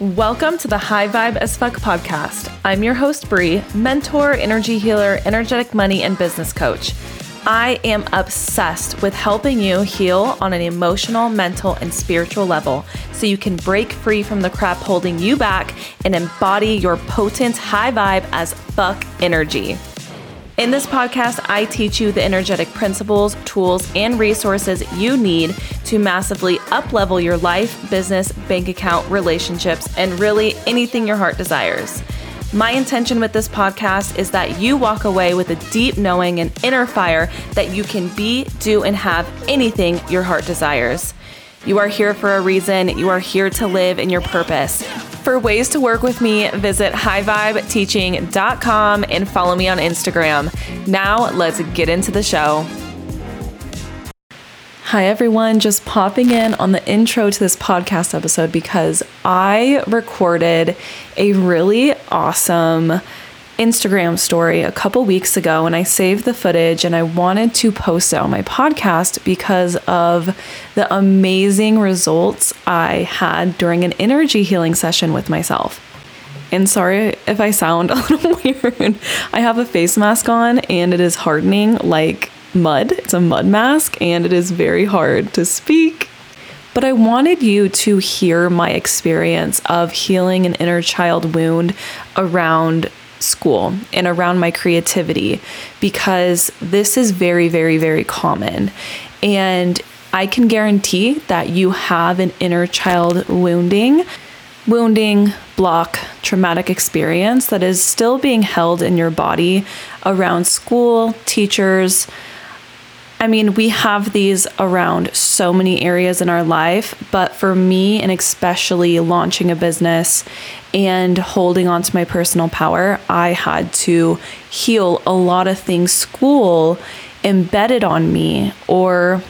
Welcome to the High Vibe as Fuck podcast. I'm your host, Bree, mentor, energy healer, energetic money, and business coach. I am obsessed with helping you heal on an emotional, mental, and spiritual level so you can break free from the crap holding you back and embody your potent high vibe as fuck energy. In this podcast, I teach you the energetic principles, tools, and resources you need to massively uplevel your life, business, bank account, relationships, and really anything your heart desires. My intention with this podcast is that you walk away with a deep knowing and inner fire that you can be, do, and have anything your heart desires. You are here for a reason. You are here to live in your purpose. For ways to work with me, visit highvibeteaching.com and follow me on Instagram. Now, let's get into the show. Hi, everyone. Just popping in on the intro to this podcast episode because I recorded a really awesome Instagram story a couple weeks ago and I saved the footage and I wanted to post it on my podcast because of the amazing results I had during an energy healing session with myself. And sorry if I sound a little weird. I have a face mask on and it is hardening like mud. It's a mud mask and it is very hard to speak. But I wanted you to hear my experience of healing an inner child wound around school and around my creativity because this is very, very, very common. And I can guarantee that you have an inner child wounding, wounding, block, traumatic experience that is still being held in your body around school, teachers, I mean, we have these around so many areas in our life, but for me, and especially launching a business and holding on to my personal power, I had to heal a lot of things school embedded on me or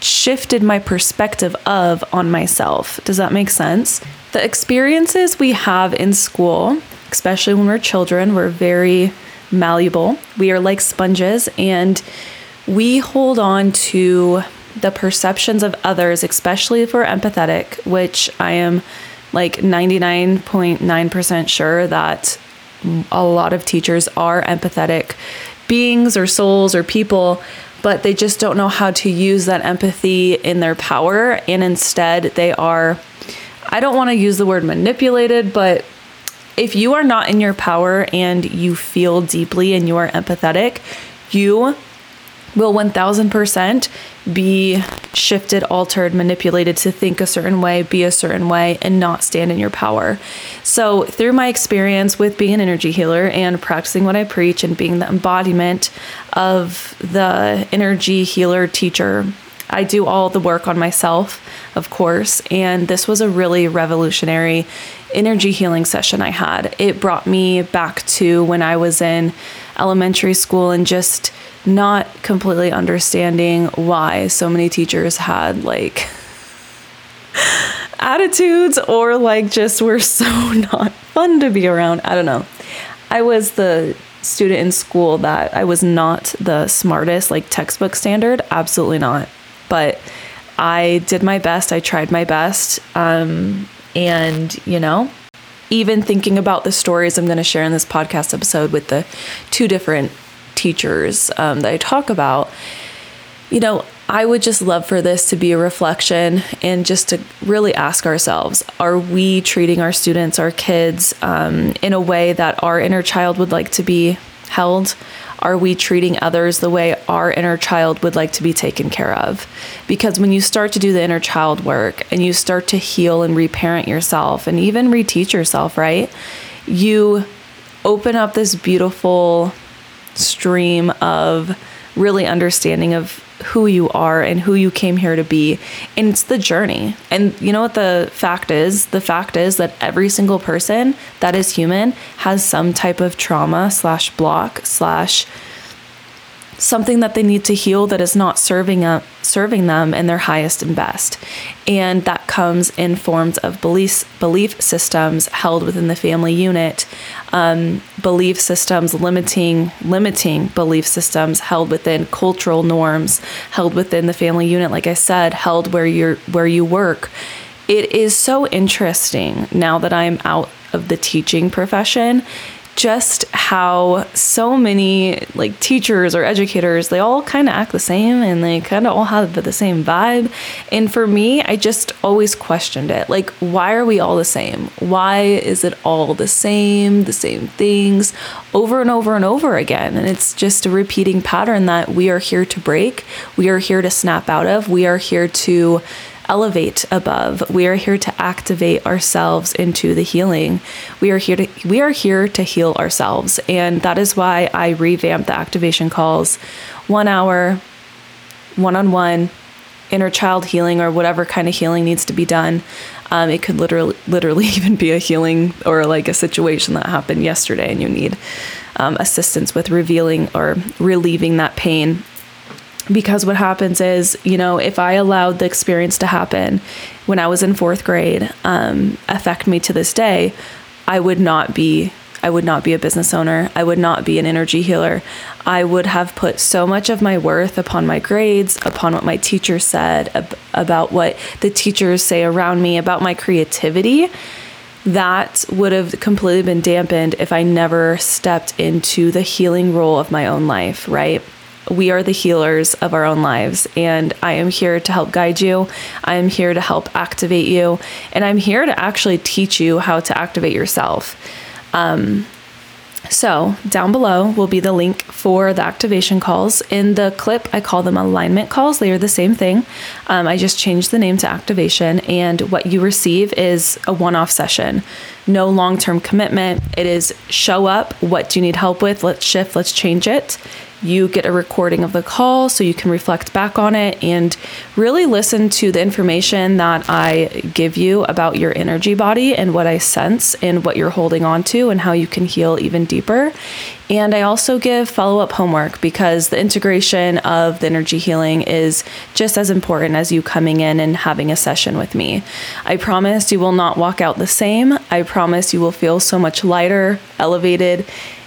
shifted my perspective of on myself. Does that make sense? The experiences we have in school, especially when we're children, we're very malleable. We are like sponges and we hold on to the perceptions of others, especially if we're empathetic, which I am like 99.9% sure that a lot of teachers are empathetic beings or souls or people, but they just don't know how to use that empathy in their power. And instead, they are, I don't want to use the word manipulated, but if you are not in your power and you feel deeply and you are empathetic, you will 1000% be shifted, altered, manipulated to think a certain way, be a certain way, and not stand in your power. So, through my experience with being an energy healer and practicing what I preach and being the embodiment of the energy healer teacher, I do all the work on myself, of course. And this was a really revolutionary energy healing session I had. It brought me back to when I was in elementary school and just not completely understanding why so many teachers had like attitudes or like just were so not fun to be around. I don't know. I was the student in school that I was not the smartest, like textbook standard. Absolutely not. But I did my best. I tried my best. Um, and, you know, even thinking about the stories I'm going to share in this podcast episode with the two different teachers um, that I talk about, you know, I would just love for this to be a reflection and just to really ask ourselves are we treating our students, our kids, um, in a way that our inner child would like to be held? Are we treating others the way our inner child would like to be taken care of? Because when you start to do the inner child work and you start to heal and reparent yourself and even reteach yourself, right? You open up this beautiful stream of really understanding of who you are and who you came here to be. And it's the journey. And you know what the fact is? The fact is that every single person that is human has some type of trauma slash block slash something that they need to heal that is not serving up serving them in their highest and best. And that comes in forms of beliefs belief systems held within the family unit um, belief systems limiting limiting belief systems held within cultural norms held within the family unit like i said held where you're where you work. It is so interesting now that I'm out of the teaching profession just how so many like teachers or educators they all kind of act the same and they kind of all have the same vibe. And for me i just always questioned it. Like why are we all the same? Why is it all the same the same things? Over and over and over again. And it's just a repeating pattern that we are here to break. We are here to snap out of. We are here to elevate above. We are here to activate ourselves into the healing. We are here to we are here to heal ourselves. And that is why I revamped the activation calls. 1 hour one-on-one inner child healing or whatever kind of healing needs to be done. Um, it could literally literally even be a healing or like a situation that happened yesterday and you need um, assistance with revealing or relieving that pain because what happens is, you know, if I allowed the experience to happen when I was in fourth grade um, affect me to this day, I would not be. I would not be a business owner. I would not be an energy healer. I would have put so much of my worth upon my grades, upon what my teachers said, ab- about what the teachers say around me, about my creativity. That would have completely been dampened if I never stepped into the healing role of my own life, right? We are the healers of our own lives. And I am here to help guide you. I am here to help activate you. And I'm here to actually teach you how to activate yourself. Um, so, down below will be the link for the activation calls. In the clip, I call them alignment calls. They are the same thing. Um, I just changed the name to activation, and what you receive is a one off session. No long term commitment. It is show up. What do you need help with? Let's shift, let's change it you get a recording of the call so you can reflect back on it and really listen to the information that I give you about your energy body and what I sense and what you're holding on to and how you can heal even deeper. And I also give follow up homework because the integration of the energy healing is just as important as you coming in and having a session with me. I promise you will not walk out the same. I promise you will feel so much lighter, elevated,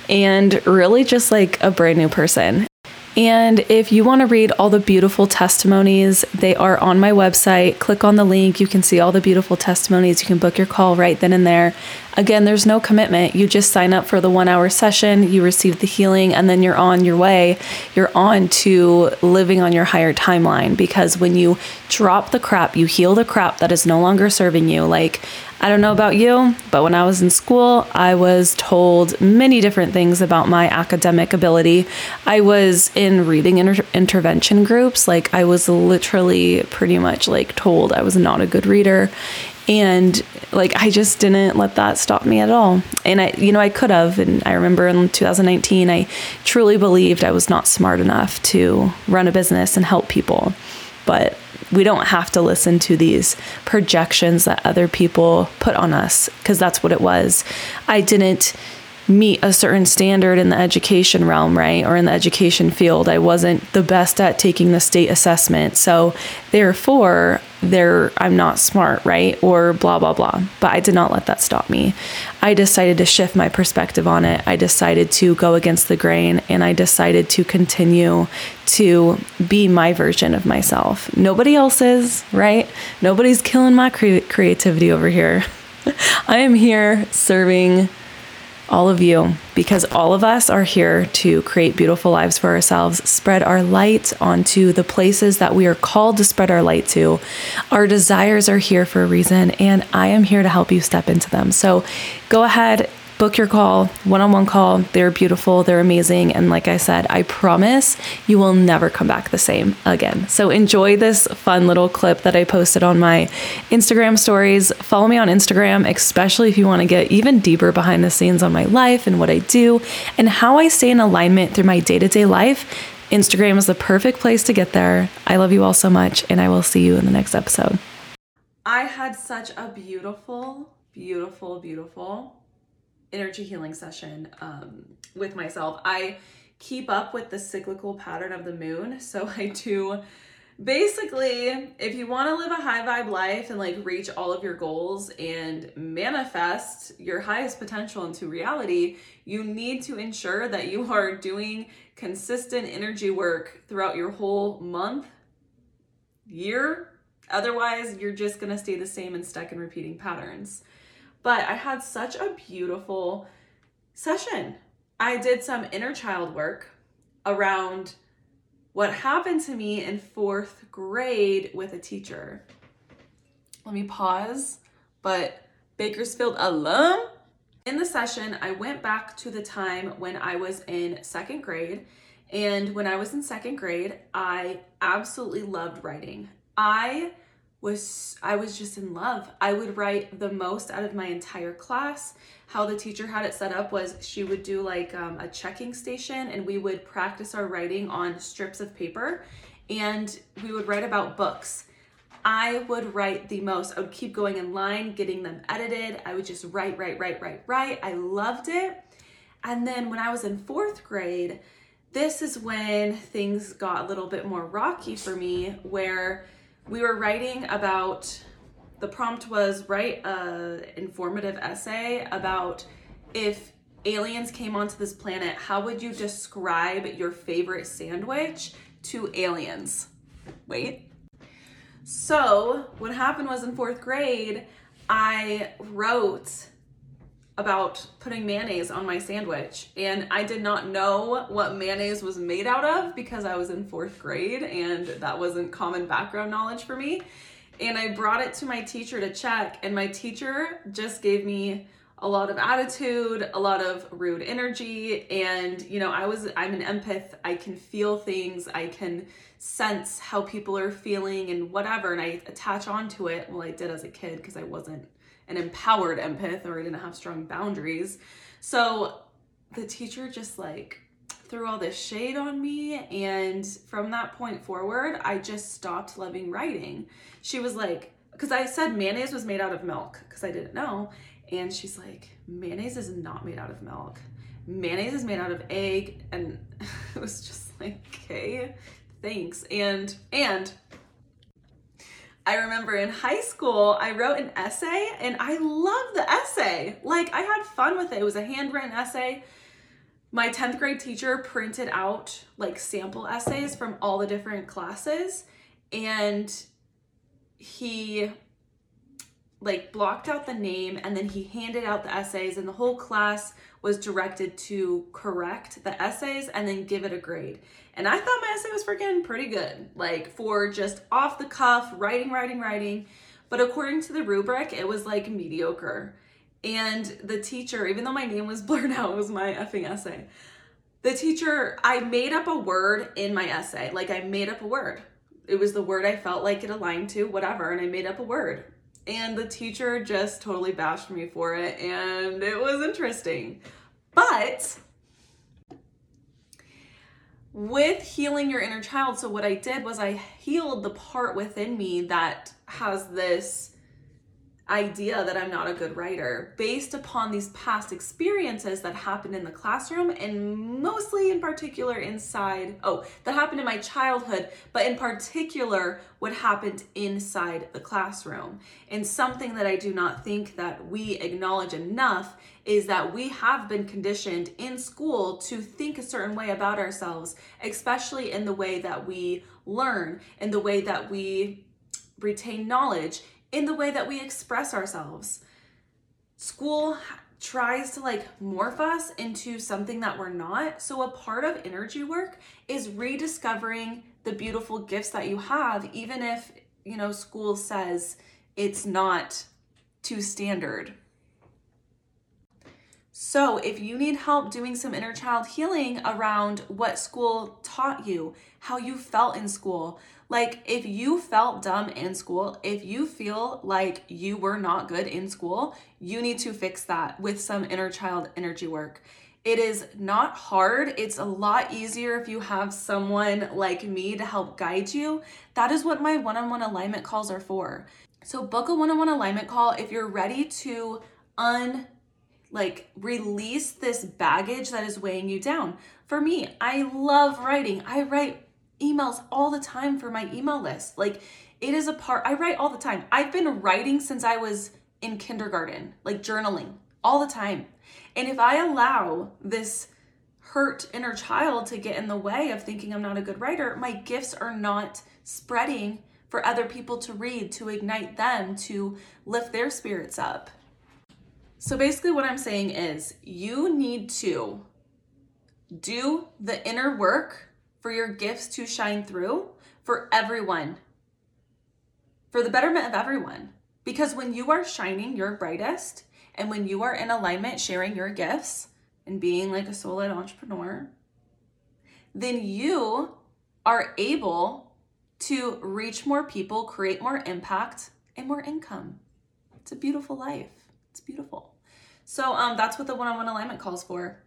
and really just like a brand new person. And if you want to read all the beautiful testimonies, they are on my website. Click on the link. You can see all the beautiful testimonies. You can book your call right then and there. Again, there's no commitment. You just sign up for the one hour session, you receive the healing, and then you're on your way. You're on to living on your higher timeline because when you drop the crap, you heal the crap that is no longer serving you. Like, I don't know about you, but when I was in school, I was told many different things about my academic ability. I was in reading inter- intervention groups. Like, I was literally pretty much like told I was not a good reader. And like, I just didn't let that stop me at all. And I, you know, I could have. And I remember in 2019, I truly believed I was not smart enough to run a business and help people. But we don't have to listen to these projections that other people put on us because that's what it was. I didn't meet a certain standard in the education realm, right? Or in the education field. I wasn't the best at taking the state assessment. So therefore, there I'm not smart, right? Or blah blah blah. But I did not let that stop me. I decided to shift my perspective on it. I decided to go against the grain and I decided to continue to be my version of myself. Nobody else's, right? Nobody's killing my cre- creativity over here. I am here serving all of you, because all of us are here to create beautiful lives for ourselves, spread our light onto the places that we are called to spread our light to. Our desires are here for a reason, and I am here to help you step into them. So go ahead, book your call, one on one call. They're beautiful, they're amazing. And like I said, I promise you will never come back the same again. So enjoy this fun little clip that I posted on my Instagram stories. Follow me on Instagram, especially if you want to get even deeper behind the scenes on my life and what I do and how I stay in alignment through my day to day life. Instagram is the perfect place to get there. I love you all so much, and I will see you in the next episode. I had such a beautiful, beautiful, beautiful energy healing session um, with myself. I keep up with the cyclical pattern of the moon. So I do basically, if you want to live a high vibe life and like reach all of your goals and manifest your highest potential into reality, you need to ensure that you are doing consistent energy work throughout your whole month, year, Otherwise, you're just gonna stay the same and stuck in repeating patterns. But I had such a beautiful session. I did some inner child work around what happened to me in fourth grade with a teacher. Let me pause, but Bakersfield alum. In the session, I went back to the time when I was in second grade. And when I was in second grade, I absolutely loved writing. I was I was just in love. I would write the most out of my entire class. How the teacher had it set up was she would do like um, a checking station, and we would practice our writing on strips of paper, and we would write about books. I would write the most. I would keep going in line, getting them edited. I would just write, write, write, write, write. I loved it. And then when I was in fourth grade, this is when things got a little bit more rocky for me, where we were writing about the prompt was write a informative essay about if aliens came onto this planet, how would you describe your favorite sandwich to aliens? Wait. So, what happened was in fourth grade, I wrote about putting mayonnaise on my sandwich. And I did not know what mayonnaise was made out of because I was in fourth grade and that wasn't common background knowledge for me. And I brought it to my teacher to check, and my teacher just gave me a lot of attitude, a lot of rude energy. And, you know, I was, I'm an empath. I can feel things, I can sense how people are feeling and whatever. And I attach onto it. Well, I did as a kid because I wasn't an empowered empath or I didn't have strong boundaries. So the teacher just like threw all this shade on me. And from that point forward, I just stopped loving writing. She was like, because I said mayonnaise was made out of milk because I didn't know. And she's like, mayonnaise is not made out of milk. Mayonnaise is made out of egg. And it was just like, okay, thanks. And, and, I remember in high school, I wrote an essay and I loved the essay. Like, I had fun with it. It was a handwritten essay. My 10th grade teacher printed out like sample essays from all the different classes and he like blocked out the name and then he handed out the essays and the whole class was directed to correct the essays and then give it a grade. And I thought my essay was freaking pretty good, like for just off the cuff, writing, writing, writing. But according to the rubric, it was like mediocre. And the teacher, even though my name was blurred out, was my effing essay. The teacher, I made up a word in my essay. Like I made up a word. It was the word I felt like it aligned to, whatever, and I made up a word. And the teacher just totally bashed me for it, and it was interesting. But with healing your inner child, so what I did was I healed the part within me that has this idea that I'm not a good writer based upon these past experiences that happened in the classroom and mostly in particular inside, oh, that happened in my childhood, but in particular what happened inside the classroom. And something that I do not think that we acknowledge enough is that we have been conditioned in school to think a certain way about ourselves, especially in the way that we learn, in the way that we retain knowledge in the way that we express ourselves. School tries to like morph us into something that we're not. So, a part of energy work is rediscovering the beautiful gifts that you have, even if, you know, school says it's not too standard. So, if you need help doing some inner child healing around what school taught you, how you felt in school, like, if you felt dumb in school, if you feel like you were not good in school, you need to fix that with some inner child energy work. It is not hard. It's a lot easier if you have someone like me to help guide you. That is what my one on one alignment calls are for. So, book a one on one alignment call if you're ready to un like release this baggage that is weighing you down. For me, I love writing. I write emails all the time for my email list. Like it is a part, I write all the time. I've been writing since I was in kindergarten, like journaling all the time. And if I allow this hurt inner child to get in the way of thinking I'm not a good writer, my gifts are not spreading for other people to read, to ignite them, to lift their spirits up. So basically, what I'm saying is you need to do the inner work for your gifts to shine through for everyone, for the betterment of everyone. Because when you are shining your brightest and when you are in alignment, sharing your gifts and being like a solid entrepreneur, then you are able to reach more people, create more impact, and more income. It's a beautiful life. It's beautiful. So um, that's what the one-on-one alignment calls for.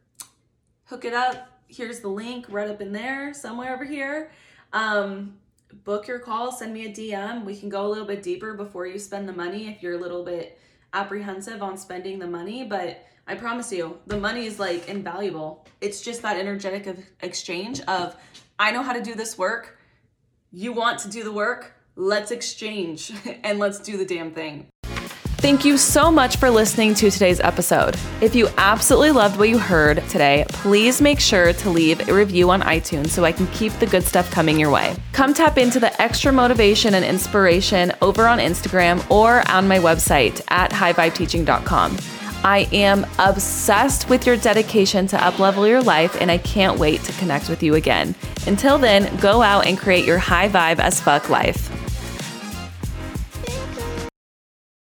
Hook it up. Here's the link right up in there, somewhere over here. Um, book your call, send me a DM. We can go a little bit deeper before you spend the money if you're a little bit apprehensive on spending the money, but I promise you, the money is like invaluable. It's just that energetic of exchange of I know how to do this work. You want to do the work? Let's exchange and let's do the damn thing. Thank you so much for listening to today's episode. If you absolutely loved what you heard today, please make sure to leave a review on iTunes so I can keep the good stuff coming your way. Come tap into the extra motivation and inspiration over on Instagram or on my website at highvibeteaching.com. I am obsessed with your dedication to uplevel your life, and I can't wait to connect with you again. Until then, go out and create your high vibe as fuck life.